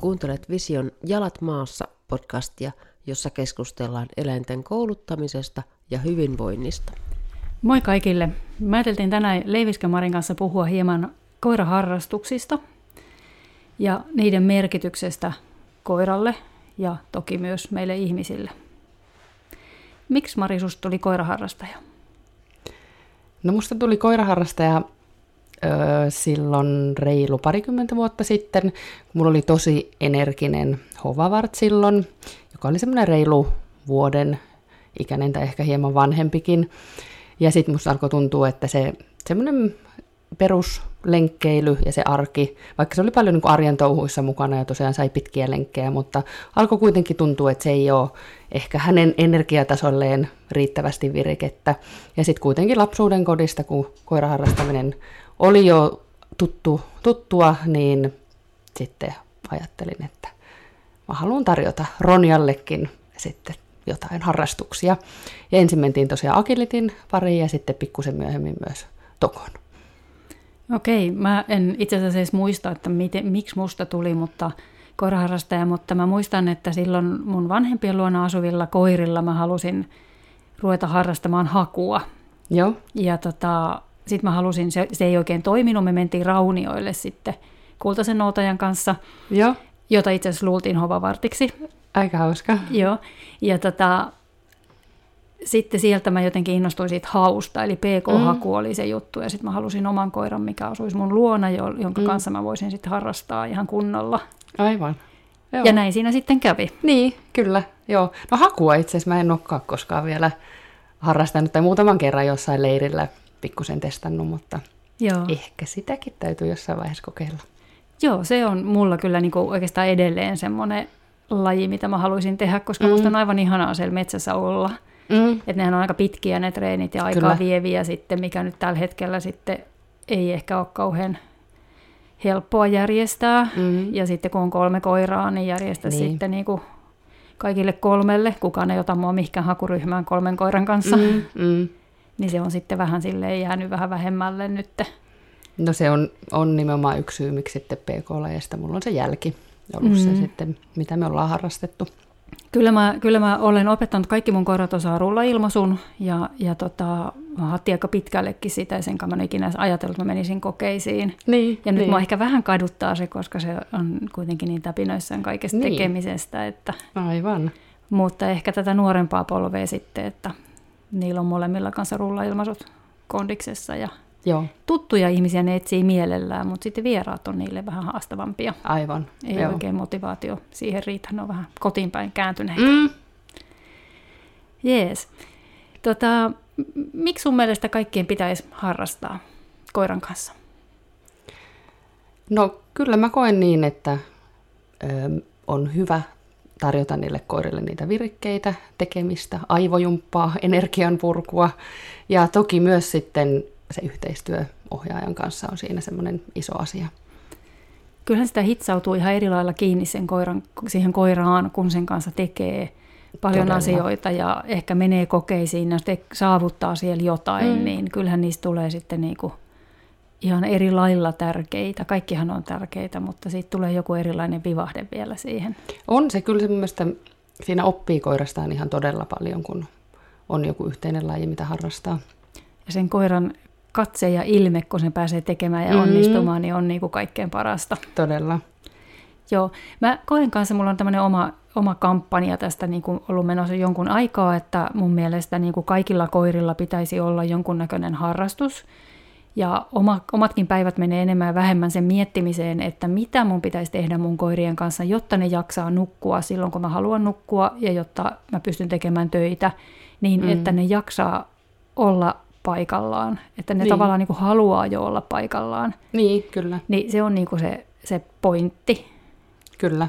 Kuuntelet Vision Jalat maassa podcastia, jossa keskustellaan eläinten kouluttamisesta ja hyvinvoinnista. Moi kaikille! Mä ajateltiin tänään Leiviskä Marin kanssa puhua hieman koiraharrastuksista ja niiden merkityksestä koiralle ja toki myös meille ihmisille. Miksi Mari susta tuli koiraharrastaja? No musta tuli koiraharrastaja silloin reilu parikymmentä vuotta sitten, kun mulla oli tosi energinen hovavart silloin, joka oli semmoinen reilu vuoden ikäinen tai ehkä hieman vanhempikin. Ja sitten musta alkoi tuntua, että se semmoinen peruslenkkeily ja se arki, vaikka se oli paljon niin arjen touhuissa mukana ja tosiaan sai pitkiä lenkkejä, mutta alkoi kuitenkin tuntua, että se ei ole ehkä hänen energiatasolleen riittävästi virikettä. Ja sitten kuitenkin lapsuuden kodista, kun koiraharrastaminen oli jo tuttu, tuttua, niin sitten ajattelin, että mä haluan tarjota Ronjallekin sitten jotain harrastuksia. Ja ensin mentiin tosiaan akilitin pariin ja sitten pikkusen myöhemmin myös tokon. Okei, mä en itse asiassa edes muista, että miten, miksi musta tuli, mutta koiraharrastaja, mutta mä muistan, että silloin mun vanhempien luona asuvilla koirilla mä halusin ruveta harrastamaan hakua. Joo. Ja tota, sitten mä halusin, se, se ei oikein toiminut, me mentiin raunioille sitten kultaisen noutajan kanssa, Joo. jota itse asiassa luultiin hovavartiksi. Aika hauska. Joo, ja tota, sitten sieltä mä jotenkin innostuin siitä hausta, eli PK-haku mm. oli se juttu, ja sitten mä halusin oman koiran, mikä asuisi mun luona, jonka mm. kanssa mä voisin sitten harrastaa ihan kunnolla. Aivan. Joo. Ja näin siinä sitten kävi. Niin, kyllä. Joo. No hakua itse asiassa mä en olekaan koskaan vielä harrastanut, tai muutaman kerran jossain leirillä pikkusen testannut, mutta Joo. ehkä sitäkin täytyy jossain vaiheessa kokeilla. Joo, se on mulla kyllä niin kuin oikeastaan edelleen semmoinen laji, mitä mä haluaisin tehdä, koska mm. musta on aivan ihanaa siellä metsässä olla. Mm. Että nehän on aika pitkiä ne treenit ja aikaa Kyllä. vieviä sitten, mikä nyt tällä hetkellä sitten ei ehkä ole kauhean helppoa järjestää. Mm. Ja sitten kun on kolme koiraa, niin järjestä niin. sitten niin kuin kaikille kolmelle. Kukaan ei ota mua mihinkään hakuryhmään kolmen koiran kanssa. Mm. Mm. Niin se on sitten vähän silleen jäänyt vähän vähemmälle nyt. No se on, on nimenomaan yksi syy, miksi sitten PK-lajeista mulla on se jälki ollut mm. se sitten, mitä me ollaan harrastettu. Kyllä mä, kyllä mä olen opettanut, kaikki mun koirat osaa rullailmaisun ja, ja tota, mä hattiin aika pitkällekin sitä, sen mä en ikinä ajatellut, että mä menisin kokeisiin. Niin, ja nyt niin. mä ehkä vähän kaduttaa se, koska se on kuitenkin niin täpinöissään kaikesta niin. tekemisestä. Että, Aivan. Mutta ehkä tätä nuorempaa polvea sitten, että niillä on molemmilla kanssa rullailmaisut kondiksessa ja Joo. tuttuja ihmisiä ne etsii mielellään, mutta sitten vieraat on niille vähän haastavampia. Aivan. Ei Joo. oikein motivaatio siihen riitä, ne on vähän kotiinpäin kääntyneitä. Mm. Jees. Tota, miksi sun mielestä kaikkien pitäisi harrastaa koiran kanssa? No kyllä mä koen niin, että ö, on hyvä tarjota niille koirille niitä virikkeitä, tekemistä, aivojumppaa, energianpurkua ja toki myös sitten se yhteistyö ohjaajan kanssa on siinä semmoinen iso asia. Kyllähän sitä hitsautuu ihan eri lailla kiinni sen koiran, siihen koiraan, kun sen kanssa tekee paljon Todella. asioita ja ehkä menee kokeisiin ja saavuttaa siellä jotain, mm. niin kyllähän niistä tulee sitten niinku ihan eri lailla tärkeitä. Kaikkihan on tärkeitä, mutta siitä tulee joku erilainen vivahde vielä siihen. On se kyllä se siinä oppii koirastaan ihan todella paljon, kun on joku yhteinen laji, mitä harrastaa. Ja sen koiran katse ja ilme, kun se pääsee tekemään ja mm. onnistumaan, niin on niin kuin kaikkein parasta. Todella. Joo. Mä koen kanssa, mulla on tämmöinen oma, oma kampanja tästä niin kuin ollut menossa jonkun aikaa, että mun mielestä niin kuin kaikilla koirilla pitäisi olla jonkunnäköinen harrastus. Ja oma, omatkin päivät menee enemmän ja vähemmän sen miettimiseen, että mitä mun pitäisi tehdä mun koirien kanssa, jotta ne jaksaa nukkua silloin, kun mä haluan nukkua, ja jotta mä pystyn tekemään töitä, niin mm. että ne jaksaa olla paikallaan, että ne niin. tavallaan niin kuin haluaa jo olla paikallaan. Niin, kyllä. Niin se on niin kuin se, se pointti. Kyllä.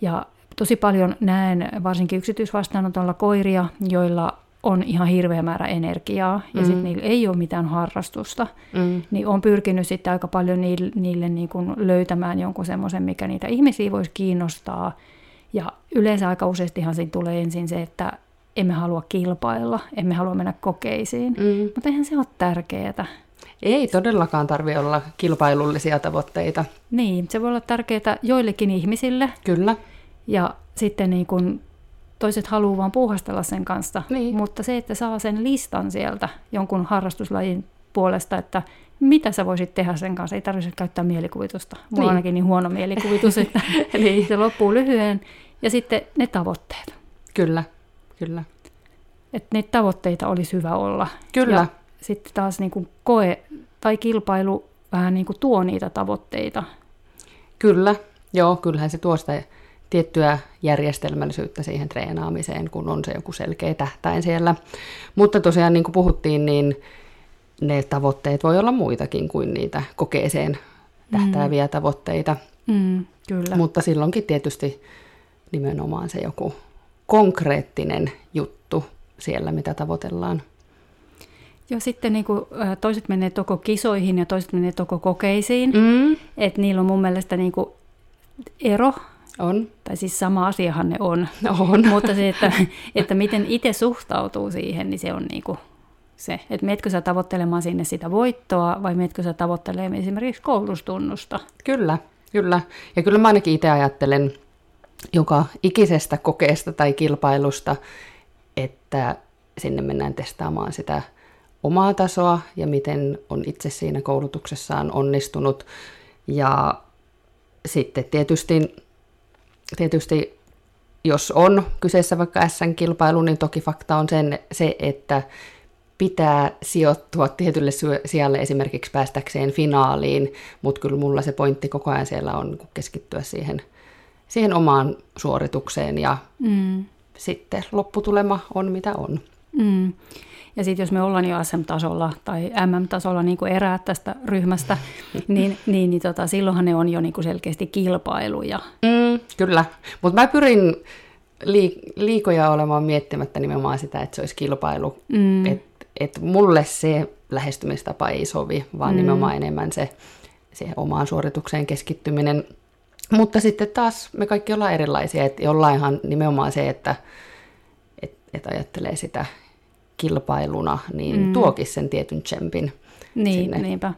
Ja tosi paljon näen varsinkin yksityisvastaanotolla koiria, joilla on ihan hirveä määrä energiaa ja mm. sitten niillä ei ole mitään harrastusta, mm. niin on pyrkinyt sitten aika paljon niille, niille niin kuin löytämään jonkun semmoisen, mikä niitä ihmisiä voisi kiinnostaa. Ja yleensä aika useastihan siinä tulee ensin se, että emme halua kilpailla, emme halua mennä kokeisiin. Mm. Mutta eihän se ole tärkeää. Ei todellakaan tarvi olla kilpailullisia tavoitteita. Niin, se voi olla tärkeää joillekin ihmisille. Kyllä. Ja sitten niin kun toiset haluaa vaan puuhastella sen kanssa. Niin. Mutta se, että saa sen listan sieltä jonkun harrastuslajin puolesta, että mitä sä voisit tehdä sen kanssa, ei tarvitse käyttää mielikuvitusta. Mulla Niin. on ainakin niin huono mielikuvitus, että Niin. se loppuu lyhyen. Ja sitten ne tavoitteet. Kyllä, kyllä. Että niitä tavoitteita olisi hyvä olla. Kyllä. Ja sitten taas niin kuin koe tai kilpailu vähän niin kuin tuo niitä tavoitteita. Kyllä, joo, kyllähän se tuo sitä tiettyä järjestelmällisyyttä siihen treenaamiseen, kun on se joku selkeä tähtäin siellä. Mutta tosiaan, niin kuin puhuttiin, niin ne tavoitteet voi olla muitakin kuin niitä kokeeseen tähtääviä mm. tavoitteita. Mm, kyllä. Mutta silloinkin tietysti nimenomaan se joku konkreettinen juttu siellä, mitä tavoitellaan. Ja sitten niin kuin, toiset menee toko kisoihin ja toiset menee toko kokeisiin. Mm. Että niillä on mun mielestä niin kuin ero, On. tai siis sama asiahan ne on. On. Mutta se, että, että miten itse suhtautuu siihen, niin se on niin kuin se. Että meetkö sä tavoittelemaan sinne sitä voittoa vai meetkö sä tavoittelemaan esimerkiksi koulutustunnusta. Kyllä, kyllä. Ja kyllä mä ainakin itse ajattelen joka ikisestä kokeesta tai kilpailusta, että sinne mennään testaamaan sitä omaa tasoa ja miten on itse siinä koulutuksessaan onnistunut. Ja sitten tietysti, tietysti jos on kyseessä vaikka SN-kilpailu, niin toki fakta on sen, se, että pitää sijoittua tietylle sijalle esimerkiksi päästäkseen finaaliin, mutta kyllä mulla se pointti koko ajan siellä on niin keskittyä siihen, siihen omaan suoritukseen ja Mm. sitten lopputulema on mitä on. Mm. Ja sitten jos me ollaan jo SM-tasolla tai MM-tasolla niin kuin eräät tästä ryhmästä, niin, niin, niin tota, silloinhan ne on jo niin kuin selkeästi kilpailuja. Mm, kyllä, mutta mä pyrin lii- liikoja olemaan miettimättä nimenomaan sitä, että se olisi kilpailu. Mm. Et, et mulle se lähestymistapa ei sovi, vaan mm. nimenomaan enemmän se siihen omaan suoritukseen keskittyminen. Mutta sitten taas me kaikki ollaan erilaisia, että jollainhan nimenomaan se, että et, et ajattelee sitä kilpailuna, niin mm. tuokin sen tietyn tsempin Niin, sinne. niinpä.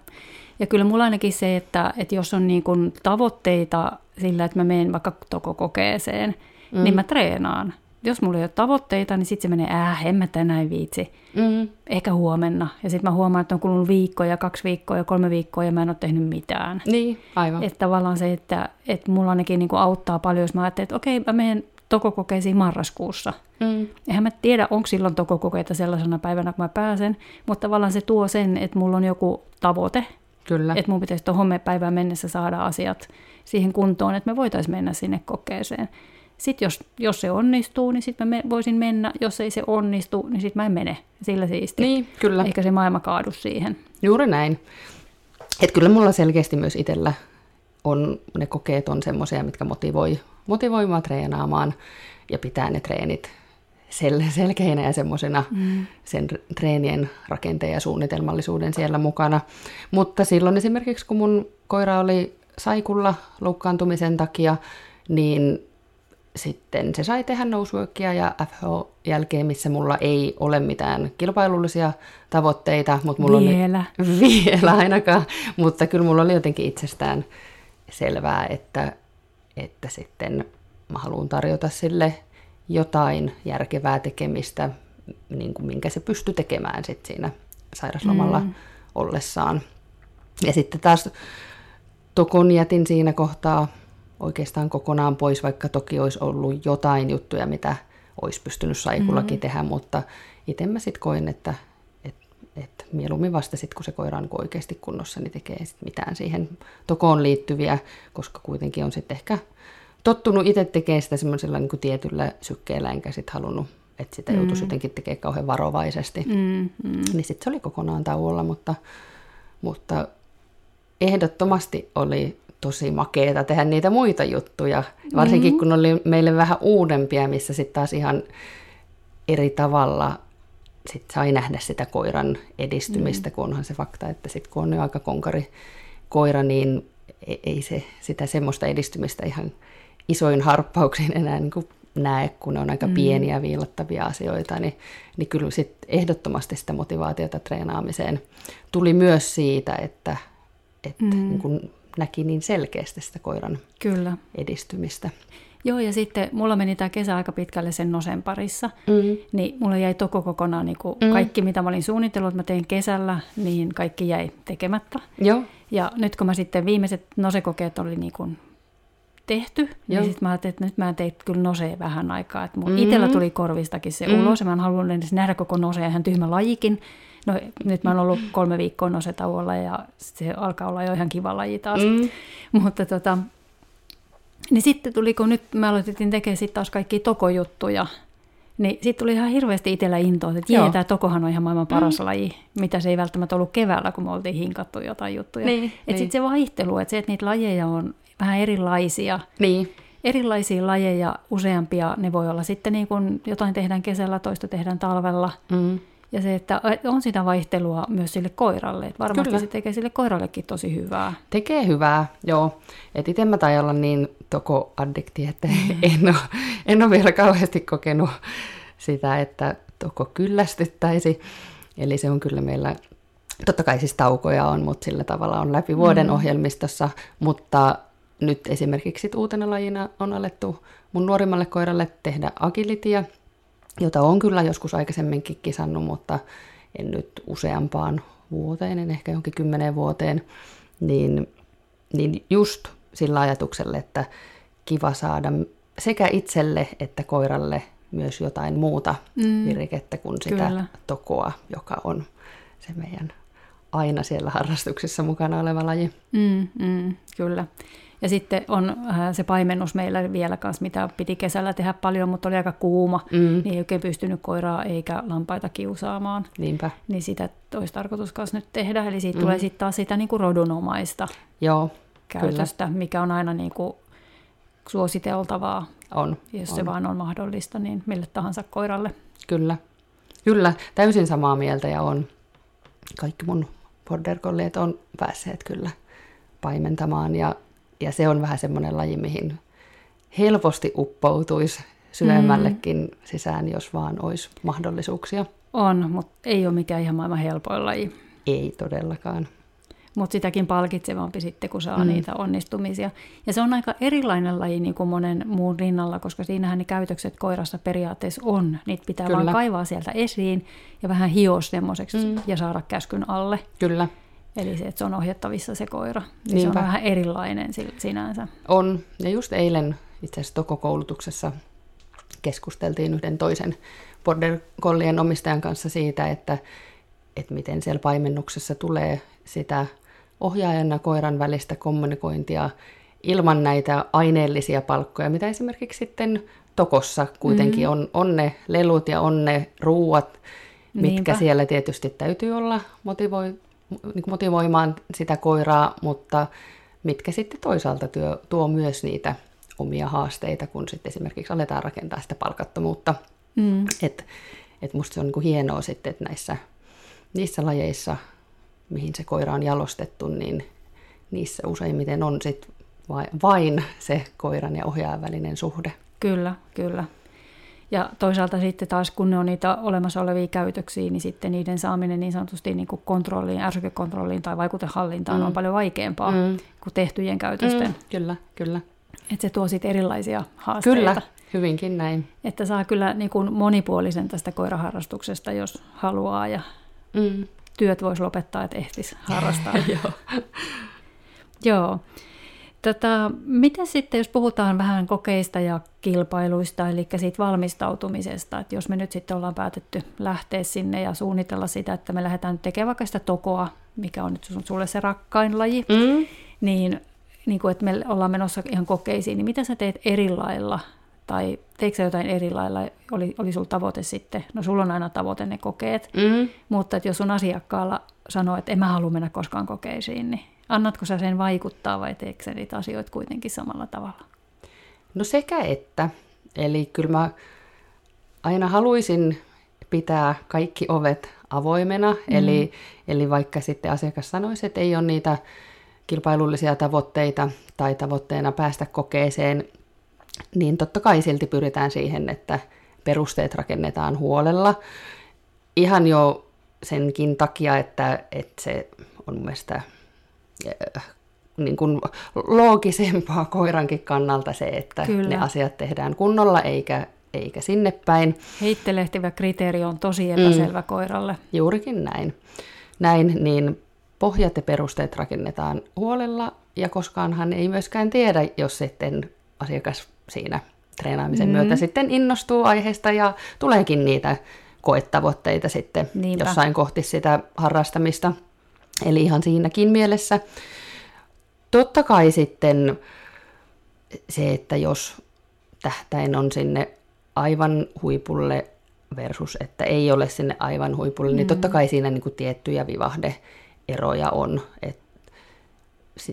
Ja kyllä mulla ainakin se, että, että jos on niin kuin tavoitteita sillä, että mä menen vaikka tokokokeeseen, mm. niin mä treenaan. Jos mulla ei ole tavoitteita, niin sitten se menee, äh, en mä tänään viitsi. Mm. Ehkä huomenna. Ja sitten mä huomaan, että on kulunut viikkoja, kaksi viikkoa ja kolme viikkoa ja mä en ole tehnyt mitään. Niin, aivan. Että tavallaan se, että, että mulla ainakin niin kuin auttaa paljon, jos mä ajattelen, että okei, mä menen tokokokeisiin marraskuussa. Mm. Eihän mä tiedä, onko silloin tokokokeita sellaisena päivänä, kun mä pääsen, mutta tavallaan se tuo sen, että mulla on joku tavoite, Kyllä. että mun pitäisi tuohon päivään mennessä saada asiat siihen kuntoon, että me voitaisiin mennä sinne kokeeseen. Sitten jos, jos se onnistuu, niin sitten mä voisin mennä. Jos ei se onnistu, niin sitten mä en mene. Sillä siisti. Niin, kyllä. Eikä se maailma kaadu siihen. Juuri näin. Et kyllä mulla selkeästi myös itsellä on, ne kokeet on semmoisia, mitkä motivoi, motivoi mua treenaamaan ja pitää ne treenit sel- selkeinä ja semmoisena mm. sen treenien rakenteen ja suunnitelmallisuuden siellä mukana. Mutta silloin esimerkiksi, kun mun koira oli saikulla loukkaantumisen takia, niin sitten se sai tehdä noseworkia ja FH jälkeen, missä mulla ei ole mitään kilpailullisia tavoitteita. Mutta mulla Vielä. Oli, vielä ainakaan, mutta kyllä mulla oli jotenkin itsestään selvää, että, että sitten mä haluan tarjota sille jotain järkevää tekemistä, niin kuin minkä se pystyi tekemään sit siinä sairaslomalla mm. ollessaan. Ja sitten taas Tokon jätin siinä kohtaa oikeastaan kokonaan pois, vaikka toki olisi ollut jotain juttuja, mitä olisi pystynyt saikullakin mm. tehdä, mutta itse mä sitten koin, että et, et mieluummin vasta sitten, kun se koira on niin oikeasti kunnossa, niin tekee sit mitään siihen tokoon liittyviä, koska kuitenkin on sitten ehkä tottunut itse tekemään sitä semmoisella niin tietyllä sykkeellä, enkä sitten halunnut, että sitä joutuisi jotenkin tekemään kauhean varovaisesti. Mm, mm. Niin sitten se oli kokonaan tauolla, mutta, mutta ehdottomasti oli tosi makeeta tehdä niitä muita juttuja. Varsinkin mm-hmm. kun oli meille vähän uudempia, missä sitten taas ihan eri tavalla sit sai nähdä sitä koiran edistymistä, mm. kun onhan se fakta, että sitten kun on jo aika konkari koira, niin ei se sitä semmoista edistymistä ihan isoin harppauksiin enää niin kuin näe, kun ne on aika mm. pieniä viilattavia asioita, niin, niin kyllä sit ehdottomasti sitä motivaatiota treenaamiseen tuli myös siitä, että, että mm. niin kun näki niin selkeästi sitä koiran kyllä. edistymistä. Joo, ja sitten mulla meni tämä kesä aika pitkälle sen nosen parissa, mm. niin mulla jäi toko kokonaan niin kuin mm. kaikki, mitä mä olin suunnitellut, että mä tein kesällä, niin kaikki jäi tekemättä. Joo. Ja nyt kun mä sitten viimeiset nosekokeet oli niin kuin tehty, niin Joo. niin sitten mä ajattelin, että nyt mä tein kyllä nosee vähän aikaa. Että mun mm. itsellä tuli korvistakin se mm. ulos, ja mä en halunnut edes nähdä koko nosea, ihan tyhmä lajikin. No nyt mä oon ollut kolme viikkoa nosetauolla, ja se alkaa olla jo ihan kiva laji taas. Mm. Mutta tota, niin sitten tuli, kun nyt me aloitettiin tekemään sitten taas kaikki tokojuttuja, niin sitten tuli ihan hirveästi itsellä intoa, että jee, tämä tokohan on ihan maailman paras mm. laji, mitä se ei välttämättä ollut keväällä, kun me oltiin hinkattu jotain juttuja. Niin, että niin. sitten se vaihtelu, että se, että niitä lajeja on vähän erilaisia, niin. erilaisia lajeja, useampia, ne voi olla sitten niin kuin jotain tehdään kesällä, toista tehdään talvella. Mm. Ja se, että on sitä vaihtelua myös sille koiralle. Että varmasti Kyllä. se tekee sille koirallekin tosi hyvää. Tekee hyvää, joo. Et itse mä tai olla niin toko addikti, että en ole, en ole vielä kauheasti kokenut sitä, että toko kyllästyttäisi. Eli se on kyllä meillä, totta kai siis taukoja on, mutta sillä tavalla on läpi vuoden mm. ohjelmistossa. Mutta nyt esimerkiksi uutena lajina on alettu mun nuorimmalle koiralle tehdä agilitia – jota on kyllä joskus aikaisemminkin kisannut, mutta en nyt useampaan vuoteen, en ehkä jonkin kymmeneen vuoteen, niin, niin just sillä ajatuksella, että kiva saada sekä itselle että koiralle myös jotain muuta mm. virikettä kuin sitä kyllä. tokoa, joka on se meidän aina siellä harrastuksissa mukana oleva laji. Mm, mm, kyllä. Ja sitten on äh, se paimennus meillä vielä kanssa, mitä piti kesällä tehdä paljon, mutta oli aika kuuma, mm. niin ei oikein pystynyt koiraa eikä lampaita kiusaamaan. Niinpä. Niin sitä olisi tarkoitus kanssa nyt tehdä, eli siitä mm. tulee sitten taas sitä niin kuin rodunomaista Joo, käytöstä, kyllä. mikä on aina niin kuin suositeltavaa. On. Jos on. se vaan on mahdollista, niin mille tahansa koiralle. Kyllä, kyllä, täysin samaa mieltä ja on kaikki mun border on päässeet kyllä paimentamaan ja ja se on vähän semmoinen laji, mihin helposti uppoutuisi syvemmällekin mm. sisään, jos vaan olisi mahdollisuuksia. On, mutta ei ole mikään ihan maailman helpoin laji. Ei todellakaan. Mutta sitäkin palkitsevampi sitten, kun saa mm. niitä onnistumisia. Ja se on aika erilainen laji niin kuin monen muun rinnalla, koska siinähän ne käytökset koirassa periaatteessa on. Niitä pitää Kyllä. vaan kaivaa sieltä esiin ja vähän hioa semmoiseksi mm. ja saada käskyn alle. Kyllä. Eli se, että se on ohjattavissa se koira. Niin se on vähän erilainen sinänsä. On. Ja just eilen itse asiassa Toko-koulutuksessa keskusteltiin yhden toisen border collien omistajan kanssa siitä, että, että miten siellä paimennuksessa tulee sitä ohjaajan ja koiran välistä kommunikointia ilman näitä aineellisia palkkoja, mitä esimerkiksi sitten Tokossa kuitenkin mm. on, on ne lelut ja on ne ruuat, mitkä Niinpä. siellä tietysti täytyy olla motivoi, niin motivoimaan sitä koiraa, mutta mitkä sitten toisaalta työ, tuo myös niitä omia haasteita, kun sitten esimerkiksi aletaan rakentaa sitä palkattomuutta. Mm. Että et musta se on niin hienoa sitten, että näissä niissä lajeissa, mihin se koira on jalostettu, niin niissä useimmiten on sit vain se koiran ja ohjaajan välinen suhde. Kyllä, kyllä. Ja toisaalta sitten taas, kun ne on niitä olemassa olevia käytöksiä, niin sitten niiden saaminen niin sanotusti niin kuin kontrolliin, ärsykekontrolliin tai vaikutehallintaan mm. on paljon vaikeampaa mm. kuin tehtyjen käytösten. Mm. Kyllä, kyllä. Että se tuo sitten erilaisia haasteita. Kyllä, hyvinkin näin. Että saa kyllä niin kuin monipuolisen tästä koiraharrastuksesta, jos haluaa ja mm. työt voisi lopettaa, että ehtisi harrastaa. Joo. Joo. Tota, miten sitten, jos puhutaan vähän kokeista ja kilpailuista, eli siitä valmistautumisesta, että jos me nyt sitten ollaan päätetty lähteä sinne ja suunnitella sitä, että me lähdetään tekemään vaikka sitä tokoa, mikä on nyt sulle se rakkain laji, mm. niin, niin kuin, että me ollaan menossa ihan kokeisiin, niin mitä sä teet eri lailla tai teikö sä jotain eri lailla, oli, oli sulla tavoite sitten, no sulla on aina tavoite ne kokeet, mm. mutta että jos sun asiakkaalla sanoo, että en mä halua mennä koskaan kokeisiin, niin annatko sä sen vaikuttaa vai teekö sä niitä asioita kuitenkin samalla tavalla? No sekä että. Eli kyllä mä aina haluaisin pitää kaikki ovet avoimena, mm. eli, eli vaikka sitten asiakas sanoisi, että ei ole niitä kilpailullisia tavoitteita tai tavoitteena päästä kokeeseen, niin totta kai silti pyritään siihen, että perusteet rakennetaan huolella. Ihan jo senkin takia, että, että se on mun mielestä niin kuin loogisempaa koirankin kannalta se, että Kyllä. ne asiat tehdään kunnolla eikä, eikä sinne päin. Heittelehtivä kriteeri on tosi epäselvä mm, koiralle. Juurikin näin. Näin, niin pohjat ja perusteet rakennetaan huolella, ja koskaanhan ei myöskään tiedä, jos sitten asiakas siinä treenaamisen mm. myötä sitten innostuu aiheesta ja tuleekin niitä koetavoitteita sitten Niinpä. jossain kohti sitä harrastamista. Eli ihan siinäkin mielessä. Totta kai sitten se, että jos tähtäin on sinne aivan huipulle versus, että ei ole sinne aivan huipulle, mm. niin totta kai siinä niin kuin tiettyjä vivahdeeroja on. Et,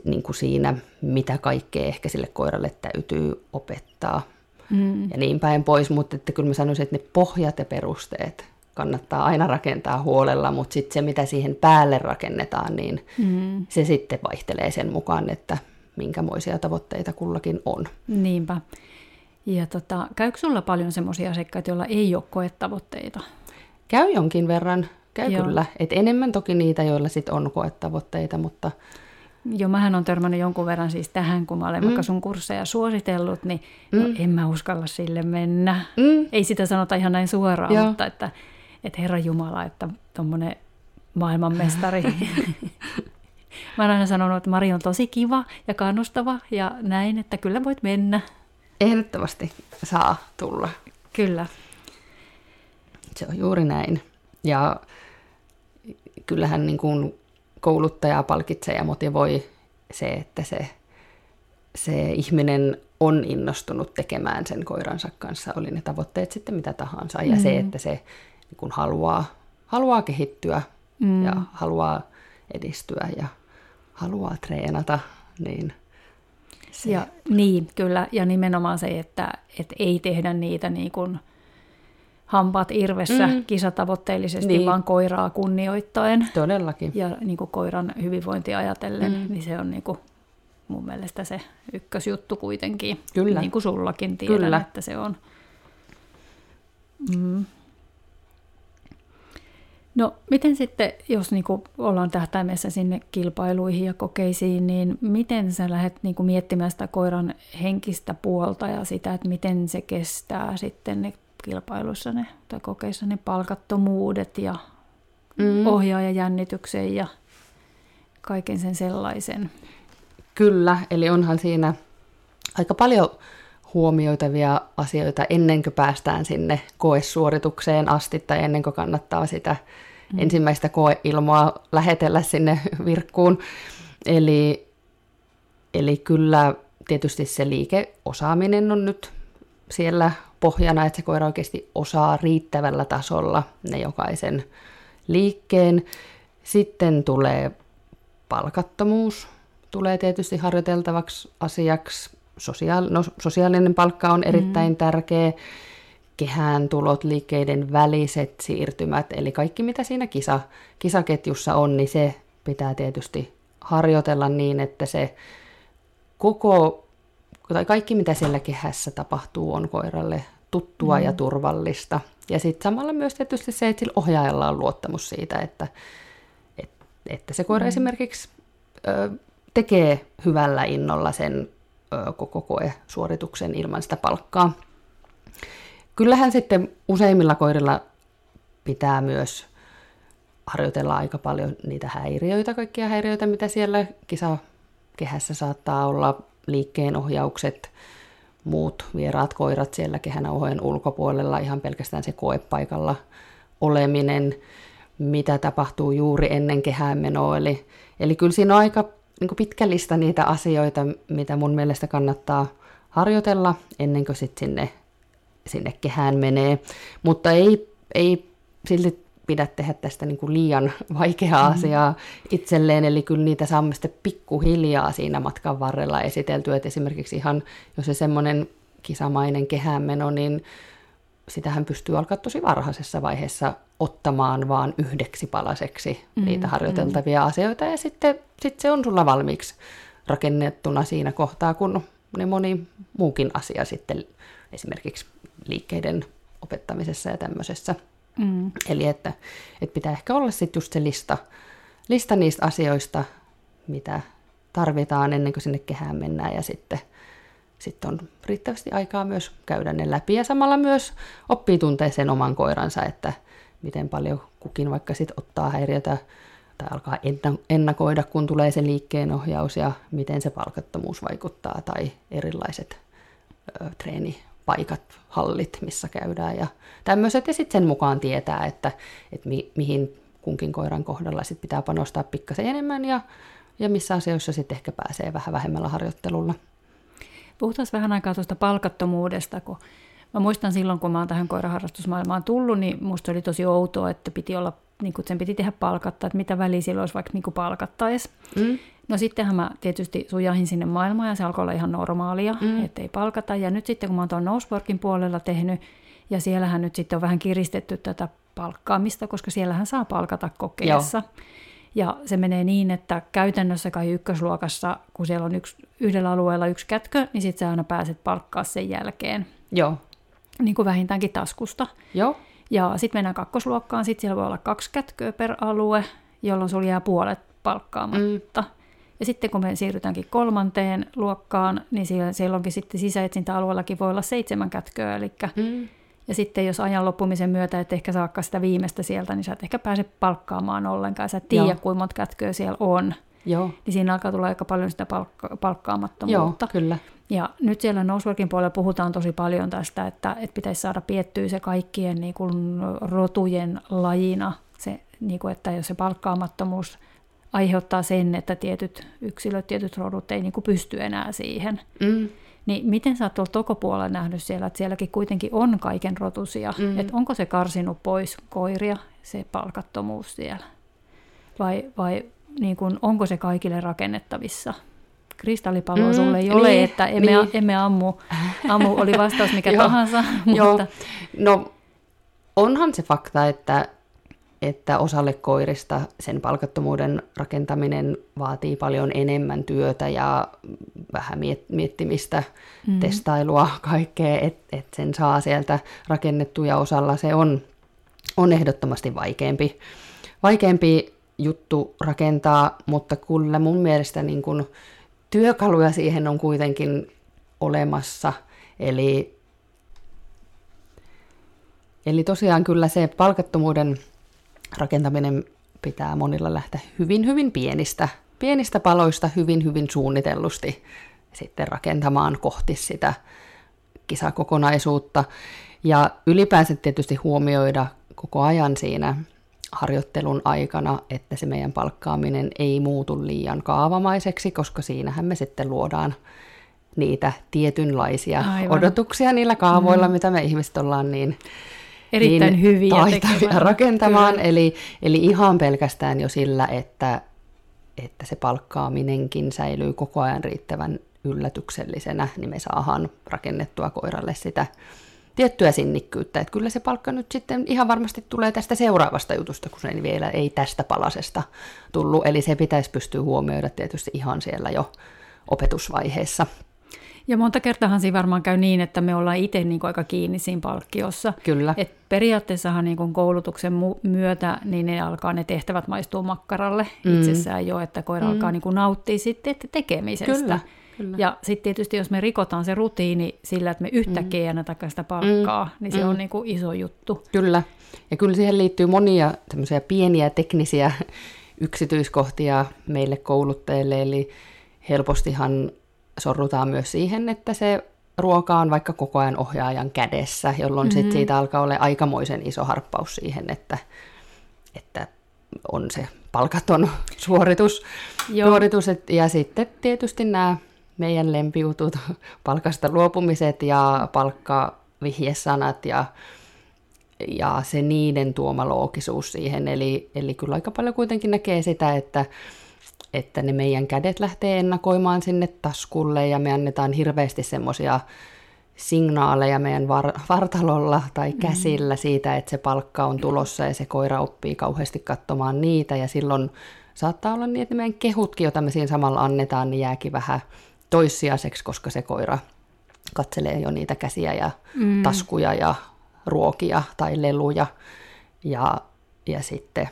niin kuin siinä, mitä kaikkea ehkä sille koiralle täytyy opettaa mm. ja niin päin pois, mutta että kyllä mä sanoisin, että ne pohjat ja perusteet kannattaa aina rakentaa huolella, mutta sitten se, mitä siihen päälle rakennetaan, niin mm. se sitten vaihtelee sen mukaan, että minkämoisia tavoitteita kullakin on. Niinpä. Ja tota, käykö sulla paljon semmoisia asiakkaita, joilla ei ole koetavoitteita? Käy jonkin verran, käy Joo. kyllä. Et enemmän toki niitä, joilla sit on koetavoitteita, mutta Joo, mähän on törmännyt jonkun verran siis tähän, kun mä olen mm. vaikka sun kursseja suositellut, niin no, mm. no, en mä uskalla sille mennä. Mm. Ei sitä sanota ihan näin suoraan, Joo. mutta että, että Herra Jumala, että tuommoinen maailmanmestari. mä olen aina sanonut, että Mari on tosi kiva ja kannustava ja näin, että kyllä voit mennä. Ehdottomasti saa tulla. Kyllä. Se on juuri näin. Ja kyllähän niin kuin kouluttajaa palkitsee ja motivoi se, että se, se ihminen on innostunut tekemään sen koiransa kanssa, oli ne tavoitteet sitten mitä tahansa. Ja mm. se, että se kun haluaa, haluaa kehittyä mm. ja haluaa edistyä ja haluaa treenata, niin se... Ja, niin, kyllä. Ja nimenomaan se, että, että ei tehdä niitä niin kuin hampaat irvessä mm. kisatavoitteellisesti, niin. vaan koiraa kunnioittaen. Todellakin. Ja niin kuin koiran hyvinvointia ajatellen, mm. niin se on niin kuin mun mielestä se ykkösjuttu kuitenkin. Kyllä. Niin kuin sullakin tiedän, Kyllä. että se on. Mm. No miten sitten, jos niinku ollaan tähtäimessä sinne kilpailuihin ja kokeisiin, niin miten sä lähdet niinku miettimään sitä koiran henkistä puolta ja sitä, että miten se kestää sitten ne kilpailuissa ne, tai kokeissa ne palkattomuudet ja mm. ohjaajajännityksen ja kaiken sen sellaisen. Kyllä, eli onhan siinä aika paljon huomioitavia asioita ennen kuin päästään sinne koesuoritukseen asti tai ennen kuin kannattaa sitä mm. ensimmäistä koeilmoa lähetellä sinne virkkuun. Eli, eli kyllä tietysti se liikeosaaminen on nyt siellä pohjana, että se koira oikeasti osaa riittävällä tasolla ne jokaisen liikkeen. Sitten tulee palkattomuus, tulee tietysti harjoiteltavaksi asiaksi. Sosiaal- no, sosiaalinen palkka on erittäin mm. tärkeä. Kehään tulot, liikkeiden väliset siirtymät, eli kaikki mitä siinä kisa, kisaketjussa on, niin se pitää tietysti harjoitella niin, että se koko tai kaikki mitä siellä kehässä tapahtuu on koiralle tuttua mm. ja turvallista. Ja sitten samalla myös tietysti se, että sillä ohjaajalla on luottamus siitä, että, että, että se koira mm. esimerkiksi ö, tekee hyvällä innolla sen koko koesuorituksen ilman sitä palkkaa. Kyllähän sitten useimmilla koirilla pitää myös harjoitella aika paljon niitä häiriöitä, kaikkia häiriöitä, mitä siellä kisakehässä saattaa olla, liikkeen ohjaukset, muut vieraat koirat siellä kehänauhojen ulkopuolella, ihan pelkästään se koepaikalla oleminen, mitä tapahtuu juuri ennen kehäämenoa. Eli, eli kyllä siinä on aika niin pitkä lista niitä asioita, mitä mun mielestä kannattaa harjoitella ennen kuin sit sinne, sinne kehään menee. Mutta ei, ei silti pidä tehdä tästä niin kuin liian vaikeaa mm. asiaa itselleen, eli kyllä niitä saamme sitten pikkuhiljaa siinä matkan varrella esiteltyä, että esimerkiksi ihan, jos se semmoinen kisamainen kehänmeno, niin sitähän pystyy alkaa tosi varhaisessa vaiheessa ottamaan vaan yhdeksi palaseksi mm, niitä harjoiteltavia mm. asioita, ja sitten sit se on sulla valmiiksi rakennettuna siinä kohtaa, kun moni, moni muukin asia sitten esimerkiksi liikkeiden opettamisessa ja tämmöisessä. Mm. Eli että, että pitää ehkä olla sitten just se lista, lista niistä asioista, mitä tarvitaan ennen kuin sinne kehään mennään ja sitten, sitten on riittävästi aikaa myös käydä ne läpi ja samalla myös oppii tuntee sen oman koiransa, että miten paljon kukin vaikka sitten ottaa häiriötä tai alkaa ennakoida, kun tulee se liikkeenohjaus ja miten se palkattomuus vaikuttaa tai erilaiset ö, treenipaikat, hallit, missä käydään ja tämmöiset. Ja sitten sen mukaan tietää, että, että mi, mihin kunkin koiran kohdalla sit pitää panostaa pikkasen enemmän ja, ja missä asioissa sitten ehkä pääsee vähän vähemmällä harjoittelulla. Puhutaan vähän aikaa tuosta palkattomuudesta, kun Mä muistan silloin, kun mä oon tähän koiraharrastusmaailmaan tullut, niin musta oli tosi outoa, että piti olla, niin kuin sen piti tehdä palkatta, että mitä väliä silloin olisi vaikka niin palkattaisi. Mm. No sittenhän mä tietysti sujahin sinne maailmaan ja se alkoi olla ihan normaalia, mm. että ei palkata. Ja nyt sitten kun mä oon tuon Noseworkin puolella tehnyt, ja siellähän nyt sitten on vähän kiristetty tätä palkkaamista, koska siellähän saa palkata kokeessa. Joo. Ja se menee niin, että käytännössä kai ykkösluokassa, kun siellä on yksi, yhdellä alueella yksi kätkö, niin sitten sä aina pääset palkkaa sen jälkeen. Joo niin kuin vähintäänkin taskusta. Joo. Ja sitten mennään kakkosluokkaan, sitten siellä voi olla kaksi kätköä per alue, jolloin sulla jää puolet palkkaamatta. Mm. Ja sitten kun me siirrytäänkin kolmanteen luokkaan, niin siellä, siellä onkin sitten sisäetsintäalueellakin voi olla seitsemän kätköä. Eli mm. Ja sitten jos ajan loppumisen myötä et ehkä saakka sitä viimeistä sieltä, niin sä et ehkä pääse palkkaamaan ollenkaan. Sä et tiedä, kuinka monta kätköä siellä on. Joo. Niin siinä alkaa tulla aika paljon sitä palkka- palkkaamattomuutta. Joo, kyllä. Ja nyt siellä Noseworkin puolella puhutaan tosi paljon tästä, että, että pitäisi saada piettyä se kaikkien niin kuin, rotujen lajina, se, niin kuin, että jos se palkkaamattomuus aiheuttaa sen, että tietyt yksilöt, tietyt rodut ei niin kuin, pysty enää siihen. Mm. Niin miten sä oot tuolla tokopuolella nähnyt siellä, että sielläkin kuitenkin on kaiken rotusia, mm. että onko se karsinut pois koiria, se palkattomuus siellä? Vai, vai niin kuin, onko se kaikille rakennettavissa? kristallipalloa mm, sulle ei ole, niin, että emme, niin. emme ammu, ammu, oli vastaus mikä tahansa. mutta... No onhan se fakta, että, että osalle koirista sen palkattomuuden rakentaminen vaatii paljon enemmän työtä ja vähän miettimistä, mm. testailua, kaikkea, että et sen saa sieltä rakennettua ja osalla se on, on ehdottomasti vaikeampi, vaikeampi juttu rakentaa, mutta kyllä mun mielestä niin kun työkaluja siihen on kuitenkin olemassa. Eli, eli tosiaan kyllä se palkattomuuden rakentaminen pitää monilla lähteä hyvin, hyvin pienistä, pienistä paloista hyvin, hyvin suunnitellusti sitten rakentamaan kohti sitä kisakokonaisuutta. Ja ylipäänsä tietysti huomioida koko ajan siinä harjoittelun aikana, että se meidän palkkaaminen ei muutu liian kaavamaiseksi, koska siinähän me sitten luodaan niitä tietynlaisia Aivan. odotuksia niillä kaavoilla, mm. mitä me ihmiset ollaan niin, Erittäin niin hyviä taitavia rakentamaan. Eli, eli ihan pelkästään jo sillä, että, että se palkkaaminenkin säilyy koko ajan riittävän yllätyksellisenä, niin me saadaan rakennettua koiralle sitä tiettyä sinnikkyyttä. Että kyllä se palkka nyt sitten ihan varmasti tulee tästä seuraavasta jutusta, kun se vielä ei tästä palasesta tullut. Eli se pitäisi pystyä huomioida tietysti ihan siellä jo opetusvaiheessa. Ja monta kertaa siinä varmaan käy niin, että me ollaan itse niin aika kiinni siinä palkkiossa. Kyllä. Et periaatteessahan niin koulutuksen myötä niin ne alkaa ne tehtävät maistua makkaralle mm. itsessään jo, että koira mm. alkaa niin nauttia sitten tekemisestä. Kyllä. Kyllä. Ja sitten tietysti, jos me rikotaan se rutiini sillä, että me yhtäkkiä mm. ei anneta sitä palkkaa, mm. niin se mm. on niin kuin iso juttu. Kyllä. Ja kyllä siihen liittyy monia pieniä teknisiä yksityiskohtia meille kouluttajille, eli helpostihan sorrutaan myös siihen, että se ruoka on vaikka koko ajan ohjaajan kädessä, jolloin mm-hmm. sit siitä alkaa olla aikamoisen iso harppaus siihen, että, että on se palkaton suoritus. Joo. suoritus. Ja sitten tietysti nämä meidän lempiutut, palkasta luopumiset ja palkkavihjesanat ja, ja se niiden tuoma loogisuus siihen. Eli, eli kyllä aika paljon kuitenkin näkee sitä, että, että ne meidän kädet lähtee ennakoimaan sinne taskulle ja me annetaan hirveästi semmoisia signaaleja meidän var- vartalolla tai mm. käsillä siitä, että se palkka on tulossa ja se koira oppii kauheasti katsomaan niitä ja silloin saattaa olla niin, että meidän kehutkin, joita me siinä samalla annetaan, niin jääkin vähän toissijaiseksi, koska se koira katselee jo niitä käsiä ja mm. taskuja ja ruokia tai leluja. Ja, ja sitten,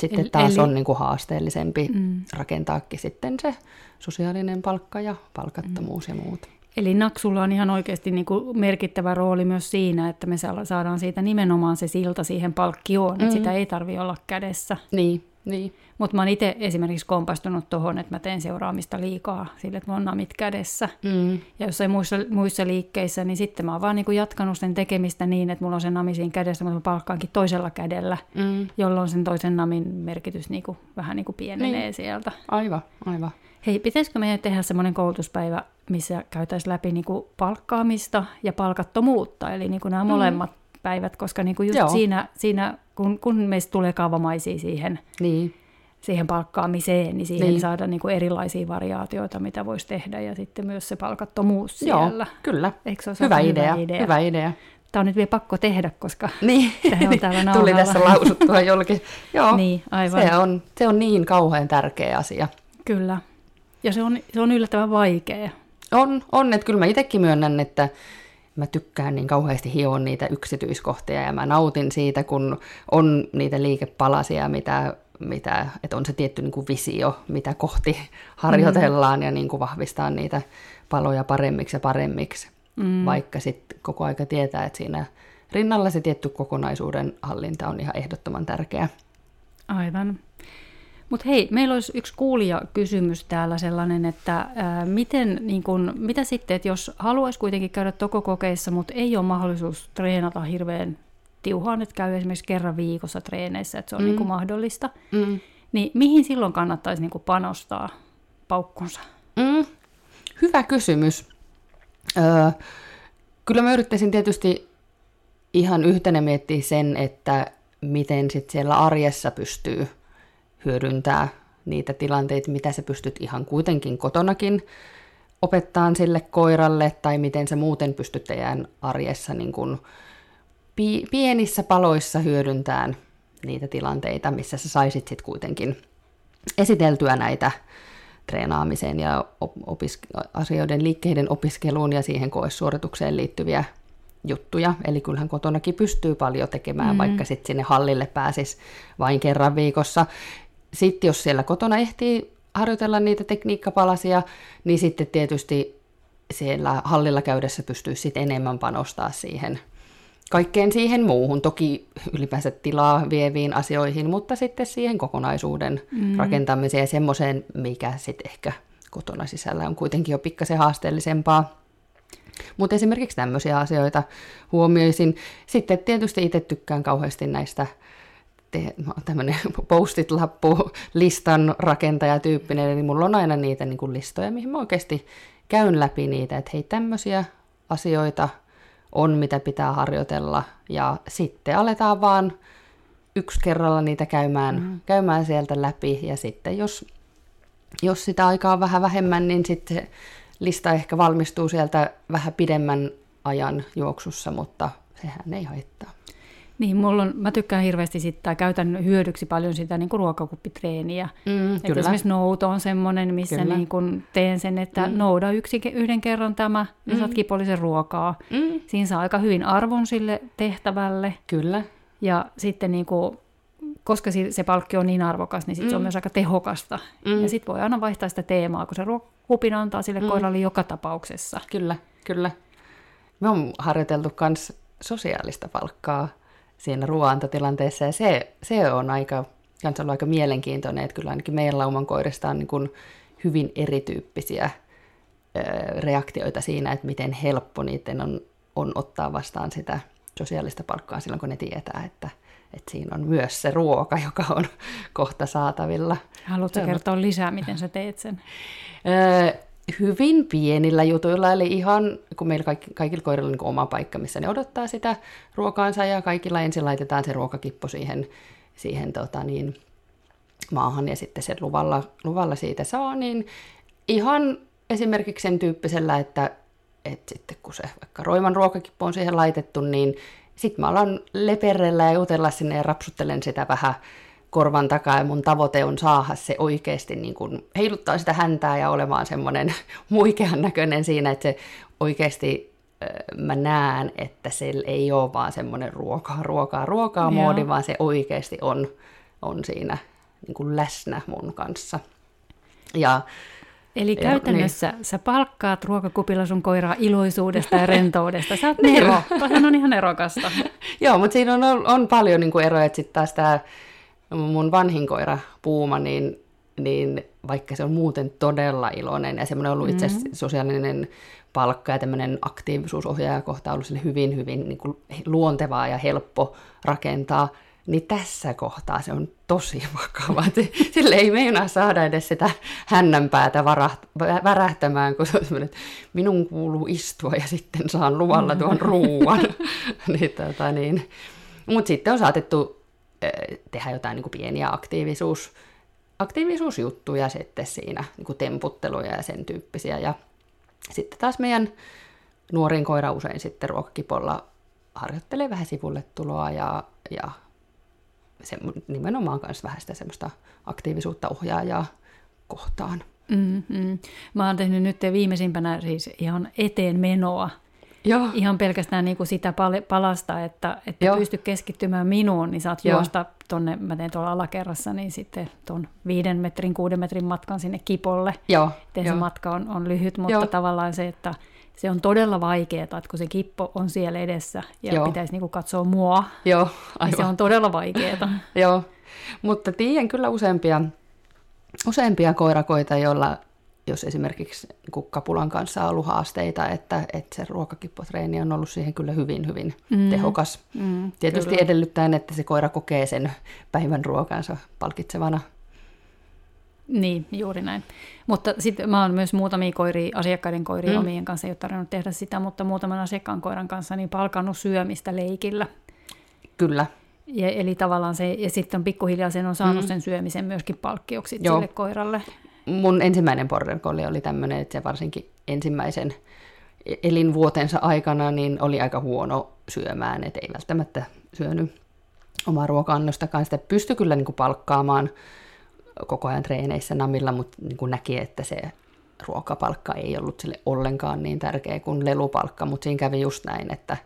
sitten taas eli... on niin kuin haasteellisempi mm. rakentaakin sitten se sosiaalinen palkka ja palkattomuus mm. ja muut. Eli Naksulla on ihan oikeasti niin kuin merkittävä rooli myös siinä, että me saadaan siitä nimenomaan se silta siihen palkkioon, mm. että sitä ei tarvitse olla kädessä. Niin, niin. Mutta mä oon itse esimerkiksi kompastunut tuohon, että mä teen seuraamista liikaa sille, että oon namit kädessä. Mm. Ja jossain muissa, muissa liikkeissä, niin sitten mä oon vaan niin kuin jatkanut sen tekemistä niin, että mulla on se nami siinä kädessä, mutta mä palkkaankin toisella kädellä, mm. jolloin sen toisen namin merkitys niin kuin, vähän niin kuin pienenee niin. sieltä. Aivan, aivan. Hei, pitäisikö meidän tehdä semmoinen koulutuspäivä, missä käytäisiin läpi niin kuin palkkaamista ja palkattomuutta, eli niin kuin nämä mm. molemmat päivät, koska niin kuin just siinä, siinä kun, kun meistä tulee kaavamaisia siihen, niin. Siihen palkkaamiseen, niin siihen niin. saada niin kuin erilaisia variaatioita, mitä voisi tehdä, ja sitten myös se palkattomuus Joo, siellä. kyllä. Eikö se hyvä, idea, hyvä idea. Hyvä idea. Tämä on nyt vielä pakko tehdä, koska niin. on täällä Tuli tässä lausuttua jollekin. Joo, niin, aivan. Se, on, se on niin kauhean tärkeä asia. Kyllä. Ja se on, se on yllättävän vaikea. On, on että kyllä mä itsekin myönnän, että mä tykkään niin kauheasti hioa niitä yksityiskohtia ja mä nautin siitä, kun on niitä liikepalasia, mitä, mitä että on se tietty niin kuin visio, mitä kohti harjoitellaan mm. ja niin kuin vahvistaa niitä paloja paremmiksi ja paremmiksi, mm. vaikka sitten koko aika tietää, että siinä rinnalla se tietty kokonaisuuden hallinta on ihan ehdottoman tärkeä. Aivan. Mutta hei, meillä olisi yksi kuulijakysymys täällä sellainen, että ää, miten, niin kun, mitä sitten, että jos haluaisi kuitenkin käydä tokokokeissa, mutta ei ole mahdollisuus treenata hirveän tiuhaan, että käy esimerkiksi kerran viikossa treeneissä, että se on mm. niin kuin mahdollista, mm. niin mihin silloin kannattaisi niin kuin panostaa paukkunsa? Mm. Hyvä kysymys. Öö, kyllä mä yrittäisin tietysti ihan yhtenä miettiä sen, että miten sit siellä arjessa pystyy – hyödyntää niitä tilanteita, mitä sä pystyt ihan kuitenkin kotonakin opettaa sille koiralle, tai miten sä muuten pystyt teidän arjessa niin kuin pienissä paloissa hyödyntämään niitä tilanteita, missä sä saisit sitten kuitenkin esiteltyä näitä treenaamiseen ja opis- asioiden liikkeiden opiskeluun ja siihen koesuoritukseen liittyviä juttuja. Eli kyllähän kotonakin pystyy paljon tekemään, mm. vaikka sitten sinne hallille pääsis vain kerran viikossa sitten jos siellä kotona ehtii harjoitella niitä tekniikkapalasia, niin sitten tietysti siellä hallilla käydessä pystyy sitten enemmän panostaa siihen kaikkeen siihen muuhun, toki ylipäänsä tilaa vieviin asioihin, mutta sitten siihen kokonaisuuden mm. rakentamiseen ja semmoiseen, mikä sitten ehkä kotona sisällä on kuitenkin jo pikkasen haasteellisempaa. Mutta esimerkiksi tämmöisiä asioita huomioisin. Sitten tietysti itse tykkään kauheasti näistä tämmöinen postit-lappu, listan rakentajatyyppinen, eli mulla on aina niitä niin kuin listoja, mihin mä oikeasti käyn läpi niitä, että hei tämmöisiä asioita on, mitä pitää harjoitella, ja sitten aletaan vaan yksi kerralla niitä käymään, mm. käymään sieltä läpi, ja sitten jos, jos sitä aikaa on vähän vähemmän, niin sitten lista ehkä valmistuu sieltä vähän pidemmän ajan juoksussa, mutta sehän ei haittaa. Niin, mulla on, mä tykkään hirveästi sitä, käytän hyödyksi paljon sitä niin kuin ruokakuppitreeniä. Mm, kyllä. Esimerkiksi nouto on semmoinen, missä niin kuin teen sen, että mm. nouda yksi, yhden kerran tämä, ja mm. saat kipollisen ruokaa. Mm. Siinä saa aika hyvin arvon sille tehtävälle. Kyllä. Ja sitten niin kuin, koska se palkki on niin arvokas, niin sit mm. se on mm. myös aika tehokasta. Mm. Ja sitten voi aina vaihtaa sitä teemaa, kun se ruokakupin antaa sille mm. koiralle joka tapauksessa. Kyllä, kyllä. Me on harjoiteltu myös sosiaalista palkkaa siinä ruoantotilanteessa. Ja se, se on aika, kans ollut aika mielenkiintoinen, että kyllä ainakin meidän lauman koirista on niin kuin hyvin erityyppisiä reaktioita siinä, että miten helppo niiden on, on ottaa vastaan sitä sosiaalista palkkaa silloin, kun ne tietää, että, että siinä on myös se ruoka, joka on kohta saatavilla. Haluatko kertoa lisää, miten sä teet sen? Hyvin pienillä jutuilla, eli ihan kun meillä kaikki, kaikilla koirilla on niin oma paikka, missä ne odottaa sitä ruokaansa, ja kaikilla ensin laitetaan se ruokakippo siihen, siihen tota niin, maahan, ja sitten sen luvalla, luvalla siitä saa, niin ihan esimerkiksi sen tyyppisellä, että, että sitten kun se vaikka roiman ruokakippo on siihen laitettu, niin sitten mä alan leperellä ja jutella sinne ja rapsuttelen sitä vähän korvan takaa ja mun tavoite on saada se oikeasti niin kuin heiluttaa sitä häntää ja olemaan semmoinen muikean näköinen siinä, että se oikeasti mä näen, että se ei ole vaan semmoinen ruokaa, ruokaa, ruokaa moodi, vaan se oikeasti on, on siinä niin kuin läsnä mun kanssa. Ja Eli käytännössä niin. sä palkkaat ruokakupilla sun koiraa iloisuudesta ja rentoudesta. Sä oot nero. Toihan on ihan erokasta. Joo, mutta siinä on, on paljon niin kuin eroja. Sitten taas tämä mun vanhin koira Puuma, niin, niin vaikka se on muuten todella iloinen ja semmoinen ollut itse asiassa mm-hmm. sosiaalinen palkka ja tämmöinen aktiivisuusohjaaja kohta ollut sille hyvin, hyvin niin kuin luontevaa ja helppo rakentaa, niin tässä kohtaa se on tosi vakava. Sille ei meinaa saada edes sitä hännänpäätä värähtämään, kun se on että minun kuuluu istua ja sitten saan luvalla tuon ruuan. niin, tota, niin. Mutta sitten on saatettu tehdä jotain niin kuin pieniä aktiivisuus, aktiivisuusjuttuja sitten siinä, niin kuin temputteluja ja sen tyyppisiä. Ja sitten taas meidän nuorin koira usein sitten ruokakipolla harjoittelee vähän sivulle tuloa ja, ja se, nimenomaan myös vähän sitä semmoista aktiivisuutta ohjaajaa kohtaan. Mm-hmm. Mä oon tehnyt nyt viimeisimpänä siis ihan eteen menoa. Joo. Ihan pelkästään niin kuin sitä pal- palasta, että, että pysty keskittymään minuun, niin saat Joo. juosta tonne, mä teen tuolla alakerrassa, niin sitten tuon viiden metrin, kuuden metrin matkan sinne kipolle. Joo. Miten se matka on, on lyhyt, mutta Joo. tavallaan se, että se on todella vaikeaa, että kun se kippo on siellä edessä ja Joo. pitäisi niinku katsoa mua, Joo, aivan. niin se on todella vaikeaa. Joo, mutta tiedän kyllä useampia, useampia koirakoita, joilla jos esimerkiksi kapulan kanssa on ollut haasteita, että, että se ruokakippotreeni on ollut siihen kyllä hyvin, hyvin mm. tehokas. Mm, Tietysti kyllä. edellyttäen, että se koira kokee sen päivän ruokansa palkitsevana. Niin, juuri näin. Mutta sitten mä oon myös muutamia koiria, asiakkaiden koiria mm. omien kanssa, ei ole tarvinnut tehdä sitä, mutta muutaman asiakkaan koiran kanssa niin palkannut syömistä leikillä. Kyllä. Ja, eli tavallaan se, ja sitten pikkuhiljaa sen on saanut mm. sen syömisen myöskin palkkioksi sille koiralle. Mun ensimmäinen border collie oli tämmöinen, että se varsinkin ensimmäisen elinvuotensa aikana niin oli aika huono syömään, että ei välttämättä syönyt omaa ruoka-annostakaan. Sitä pystyi kyllä niin kuin palkkaamaan koko ajan treeneissä namilla, mutta niin kuin näki, että se ruokapalkka ei ollut sille ollenkaan niin tärkeä kuin lelupalkka, mutta siinä kävi just näin, että,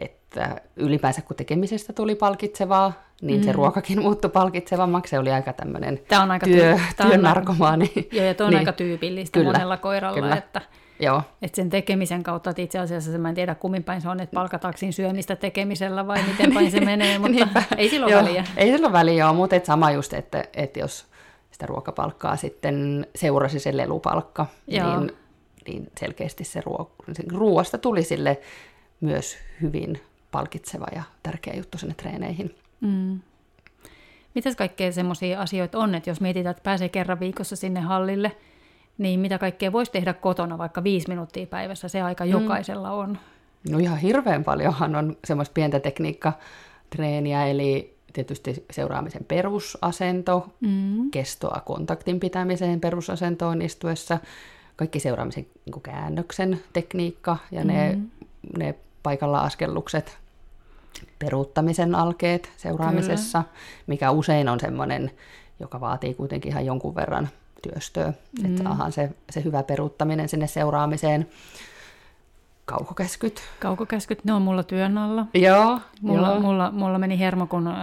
että ylipäänsä kun tekemisestä tuli palkitsevaa, niin mm. se ruokakin muuttui palkitsevammaksi. Se oli aika tämmöinen Tämä on aika työ, tyy- työn narkomaani. Joo, ja tuo on niin. aika tyypillistä kyllä, monella koiralla, kyllä. että Joo. Et sen tekemisen kautta, että itse asiassa mä en tiedä kummin päin se on, että palkataanko syömistä tekemisellä vai miten päin se menee, mutta ei silloin joo, väliä. Ei silloin väliä, joo, mutta et sama just, että, että jos sitä ruokapalkkaa sitten seurasi se lelupalkka, niin, niin selkeästi se ruo, ruoasta tuli sille myös hyvin palkitseva ja tärkeä juttu sinne treeneihin. Mm. Mitäs kaikkea semmoisia asioita on, että jos mietitään, että pääsee kerran viikossa sinne hallille, niin mitä kaikkea voisi tehdä kotona vaikka viisi minuuttia päivässä, se aika mm. jokaisella on? No ihan hirveän paljonhan on semmoista pientä tekniikkatreeniä, eli tietysti seuraamisen perusasento, mm. kestoa kontaktin pitämiseen perusasentoon istuessa, kaikki seuraamisen niin käännöksen tekniikka ja mm. ne, ne paikalla askellukset, peruuttamisen alkeet seuraamisessa, Kyllä. mikä usein on semmoinen, joka vaatii kuitenkin ihan jonkun verran työstöä, mm. että saadaan se, se hyvä peruuttaminen sinne seuraamiseen. Kaukokäskyt. Kaukokäskyt, ne on mulla työn alla. Joo. Mulla, joo. mulla, mulla meni hermo, kun äh,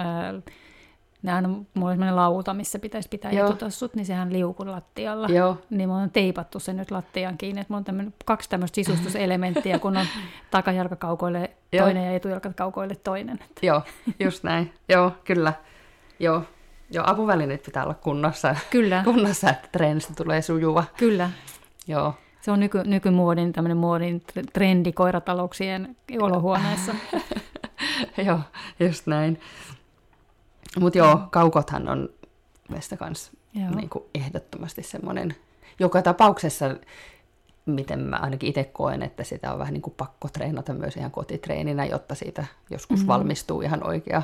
ne aina, mulla on lauta, missä pitäisi pitää Joo. etutassut, niin sehän liukuu lattialla. Joo. Niin mulla on teipattu se nyt lattiaan kiinni, että mulla on tämmönen, kaksi tämmöistä sisustuselementtiä, kun on takajalka kaukoille toinen ja etujalka kaukoille toinen. Joo, just näin. Joo, kyllä. Joo. Joo, apuvälineet pitää olla kunnossa, Kyllä. kunnossa että treenistä tulee sujuva. Kyllä. Joo. Se on nyky, nykymuodin, tämmöinen muodin trendi koiratalouksien olohuoneessa. joo, just näin. Mutta joo, kaukothan on meistä kanssa niin kuin ehdottomasti semmoinen, joka tapauksessa, miten mä ainakin itse koen, että sitä on vähän niin kuin pakko treenata myös ihan kotitreeninä, jotta siitä joskus mm-hmm. valmistuu ihan oikea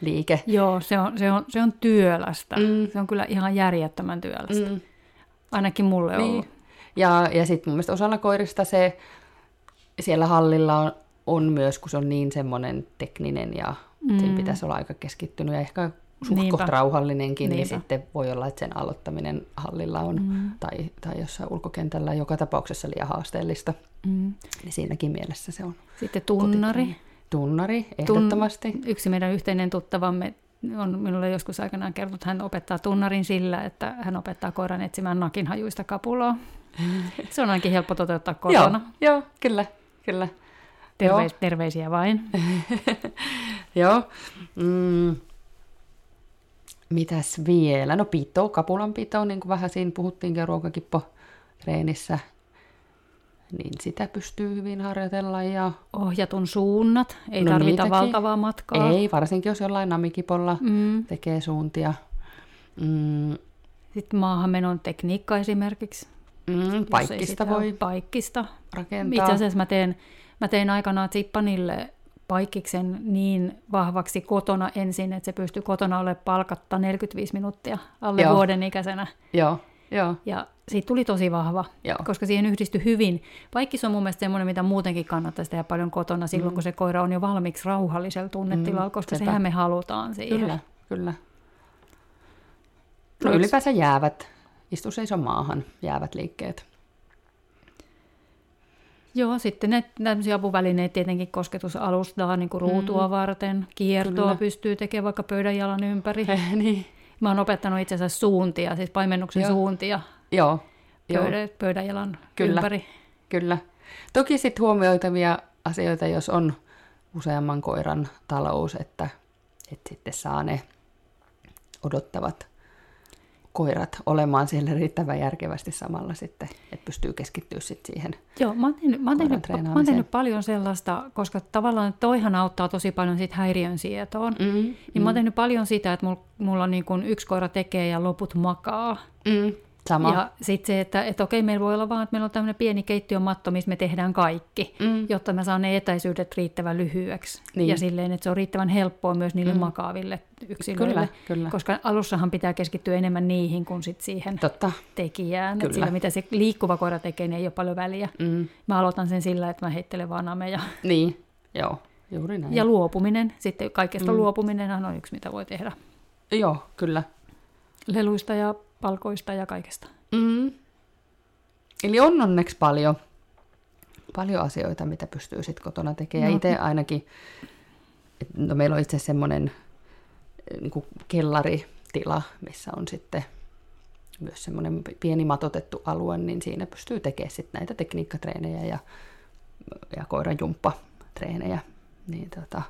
liike. Joo, se on, se on, se on työlästä. Mm. Se on kyllä ihan järjettömän työlästä. Mm. Ainakin mulle on niin. ollut. Ja, ja sitten mun mielestä osalla koirista se siellä hallilla on, on myös, kun se on niin semmoinen tekninen ja mm. siinä pitäisi olla aika keskittynyt ja ehkä suht Niinpä. rauhallinenkin, niin Niinpä. sitten voi olla, että sen aloittaminen hallilla on Mm. tai, tai jossain ulkokentällä joka tapauksessa liian haasteellista. Mm. Niin siinäkin mielessä se on Sitten tunnari. kotitreeni. Tunnari, ehdottomasti. Tun- yksi meidän yhteinen tuttavamme on minulle joskus aikanaan kertonut, että hän opettaa tunnarin sillä, että hän opettaa koiran etsimään nakinhajuista kapuloa. Se on ainakin helppo toteuttaa kotona. Joo, joo, kyllä, kyllä. Terveis, terveisiä vain. Joo. Mm. Mitäs vielä? No pito, kapulan pito, niin kuin vähän siinä puhuttiinkin ruokakippo treenissä. Niin sitä pystyy hyvin harjoitella ja Ohjatun suunnat. Ei No tarvita niitäkin. valtavaa matkaa. ei, varsinkin jos jollain namikipolla Mm. tekee suuntia. Mm, Sitten maahanmenon tekniikka esimerkiksi. mm, paikkista voi. Paikkista. rakentaa. Itse asiassa mä tein, mä tein aikanaan Zippanille paikkiksen niin vahvaksi kotona ensin, että se pystyi kotona olemaan palkatta 45 minuuttia alle Joo. vuoden ikäisenä. Joo, joo, Ja siitä tuli tosi vahva, Joo. koska siihen yhdistyi hyvin. Paikkis on mun mielestä semmoinen, mitä muutenkin kannattaisi tehdä paljon kotona silloin, mm. kun se koira on jo valmiiksi rauhallisella tunnetilalla, Mm, koska sepä. sehän me halutaan siihen. kyllä, kyllä. No ylipäänsä jäävät, istu seiso maahan, jäävät liikkeet. Joo, sitten ne tämmöisiä apuvälineitä tietenkin kosketusalustaa niin kuin ruutua mm. varten. Kiertoa Kyllä. pystyy tekemään vaikka pöydänjalan ympäri. niin. Mä oon opettanut itse asiassa suuntia, siis paimennuksen Joo. suuntia Joo, joo. pöydä, pöydänjalan Kyllä. ympäri. Kyllä. Toki sitten huomioitavia asioita, jos on useamman koiran talous, että, että sitten saa ne odottavat koirat olemaan siellä riittävän järkevästi samalla sitten, että pystyy keskittyä sitten siihen. Joo, mä oon tehnyt, mä oon tehnyt, mä oon tehnyt paljon sellaista, koska tavallaan toihan auttaa tosi paljon siitä häiriön sietoon. Mm. Mm, Niin mä oon tehnyt paljon sitä, että mulla, mulla on niin kuin yksi koira tekee ja loput makaa. mm, sama. Ja sitten se, että, että okei, meillä voi olla vaan, että meillä on tämmöinen pieni keittiömatto, missä me tehdään kaikki, Mm. jotta mä saan ne etäisyydet riittävän lyhyeksi. Niin. Ja silleen, että se on riittävän helppoa myös niille mm. makaaville yksilöille. Kyllä, kyllä. Koska alussahan pitää keskittyä enemmän niihin kuin sit siihen Totta. tekijään. Kyllä. Et sillä, mitä se liikkuva koira tekee, niin ei ole paljon väliä. Mm. Mä aloitan sen sillä, että mä heittelen vaan nameja. Niin, joo, juuri näin. Ja luopuminen. Sitten kaikesta mm. luopuminen on yksi, mitä voi tehdä. Joo, kyllä. Leluista ja palkoista ja kaikesta. Mm. Eli on onneksi paljon, paljon asioita, mitä pystyy sitten kotona tekemään. No. Itse ainakin, et, no meillä on itse semmoinen niin kellaritila, missä on sitten myös semmoinen pieni matotettu alue, niin siinä pystyy tekemään sitten näitä tekniikkatreenejä ja, ja koiran jumppatreenejä. Niin tota,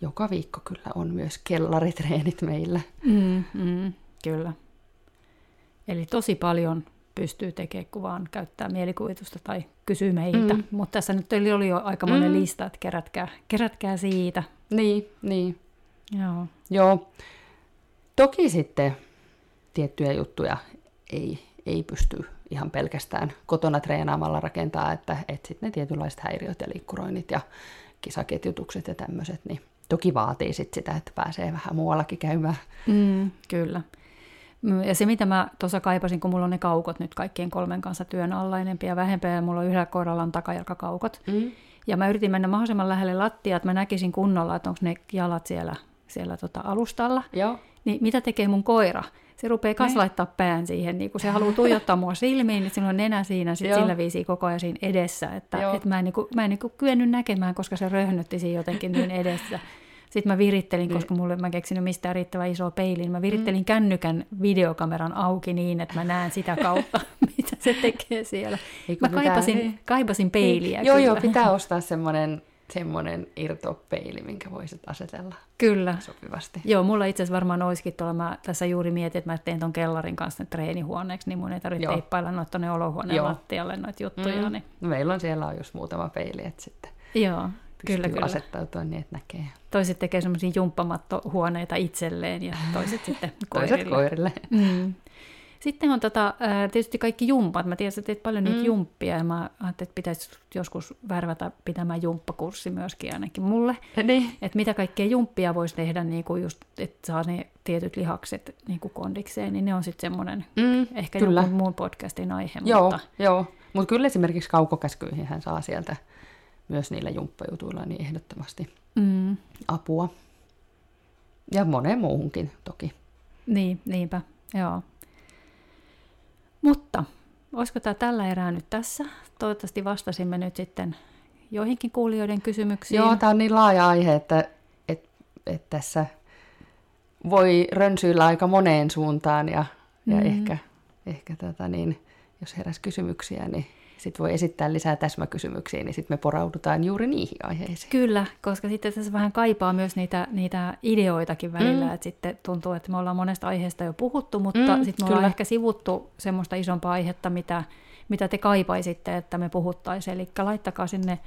joka viikko kyllä on myös kellaritreenit meillä. Mm, mm, kyllä. Eli tosi paljon pystyy tekemään, kun vaan käyttää mielikuvitusta tai kysyy meiltä. Mm. Mutta tässä nyt oli, oli jo aika monen Mm. lista, että kerätkää, kerätkää siitä. Niin, niin. Joo. Joo. Toki sitten tiettyjä juttuja ei, ei pysty ihan pelkästään kotona treenaamalla rakentaa, että, että sitten ne tietynlaiset häiriöt ja liikkuroinnit ja kisaketjutukset ja tämmöiset, niin toki vaatii sit sitä, että pääsee vähän muuallakin käymään. Mm, kyllä. Ja se, mitä mä tuossa kaipasin, kun mulla on ne kaukot nyt kaikkien kolmen kanssa työn alla enempi ja vähempiä, ja mulla on yhdellä koiralla on takajalkakaukot. Mm. Ja mä yritin mennä mahdollisimman lähelle lattia, että mä näkisin kunnolla, että onko ne jalat siellä, siellä tota alustalla. Joo. Niin mitä tekee mun koira? Se rupeaa kas Ne. laittaa pään siihen, niin kun se haluaa tuijottaa mua silmiin, niin sillä on nenä siinä, sit Joo. sillä viisi koko ajan siinä edessä. Että, Joo. et mä en, niin kuin, mä en niin kuin kyennyt näkemään, koska se röhnötti siinä jotenkin niin edessä. Sitten mä virittelin, koska mulle mä keksinyt mistään riittävän isoa peiliin. Mä virittelin mm. kännykän videokameran auki niin, että mä näen sitä kautta, mitä se tekee siellä. Ei, kun Mä pitää- kaipasin, ei. kaipasin peiliä Joo, kyllä. joo, pitää ostaa semmoinen, semmoinen irtopeili, minkä voisit asetella Kyllä. sopivasti. Joo, mulla itse asiassa varmaan olisikin tuolla, mä tässä juuri mietin, että mä teen ton kellarin kanssa treenihuoneeksi, niin mun ei tarvitse Joo. teippailla noita tuonne olohuoneen Joo. lattialle noita juttuja. Mm. Niin. No, meillä on siellä on just muutama peili, että sitten Joo, pystyy kyllä, kyllä. asettautua niin, että näkee. Toiset tekee semmoisia jumppamattohuoneita itselleen ja toiset sitten Toiset koirille. koirille. Mm. Sitten on tota, tietysti kaikki jumpat. Mä tiedän, että teet paljon niitä Mm. jumppia ja mä ajattelin, että pitäisi joskus värvätä pitämään jumppakurssi myöskin ainakin mulle. Niin. Että mitä kaikkea jumppia voisi tehdä, niin kuin just, että saa ne tietyt lihakset niin kuin kondikseen, niin ne on sitten semmoinen Mm, ehkä kyllä. joku muun podcastin aihe. Joo, Mutta, joo. Mutta kyllä esimerkiksi kaukokäskyihin hän saa sieltä myös niillä jumppajutuilla niin ehdottomasti mm, apua. Ja moneen muuhunkin toki. Niin, niinpä, joo. Mutta olisiko tämä tällä erää nyt tässä? Toivottavasti vastasimme nyt sitten joihinkin kuulijoiden kysymyksiin. Joo, tämä on niin laaja aihe, että, että, että tässä voi rönsyillä aika moneen suuntaan ja, ja Mm. ehkä, ehkä tota niin, jos heräs kysymyksiä, niin sitten voi esittää lisää täsmäkysymyksiä, niin sitten me poraudutaan juuri niihin aiheisiin. Kyllä, koska sitten tässä vähän kaipaa myös niitä, niitä ideoitakin välillä, Mm. että sitten tuntuu, että me ollaan monesta aiheesta jo puhuttu, mutta Mm, sitten me ollaan kyllä. ehkä sivuttu semmoista isompaa aihetta, mitä, mitä te kaipaisitte, että me puhuttaisiin. Eli laittakaa sinne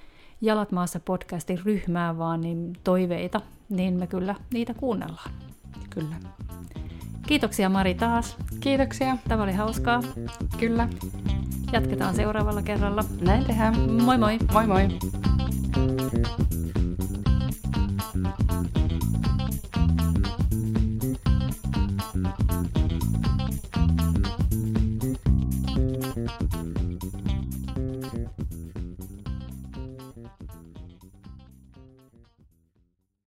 Jalat maassa podcastin ryhmään vaan niin toiveita, niin me kyllä niitä kuunnellaan. Kyllä. Kiitoksia Mari taas. Kiitoksia. Tämä oli hauskaa. Kyllä. Jatketaan seuraavalla kerralla. Näin tehdään. Moi moi! Moi moi.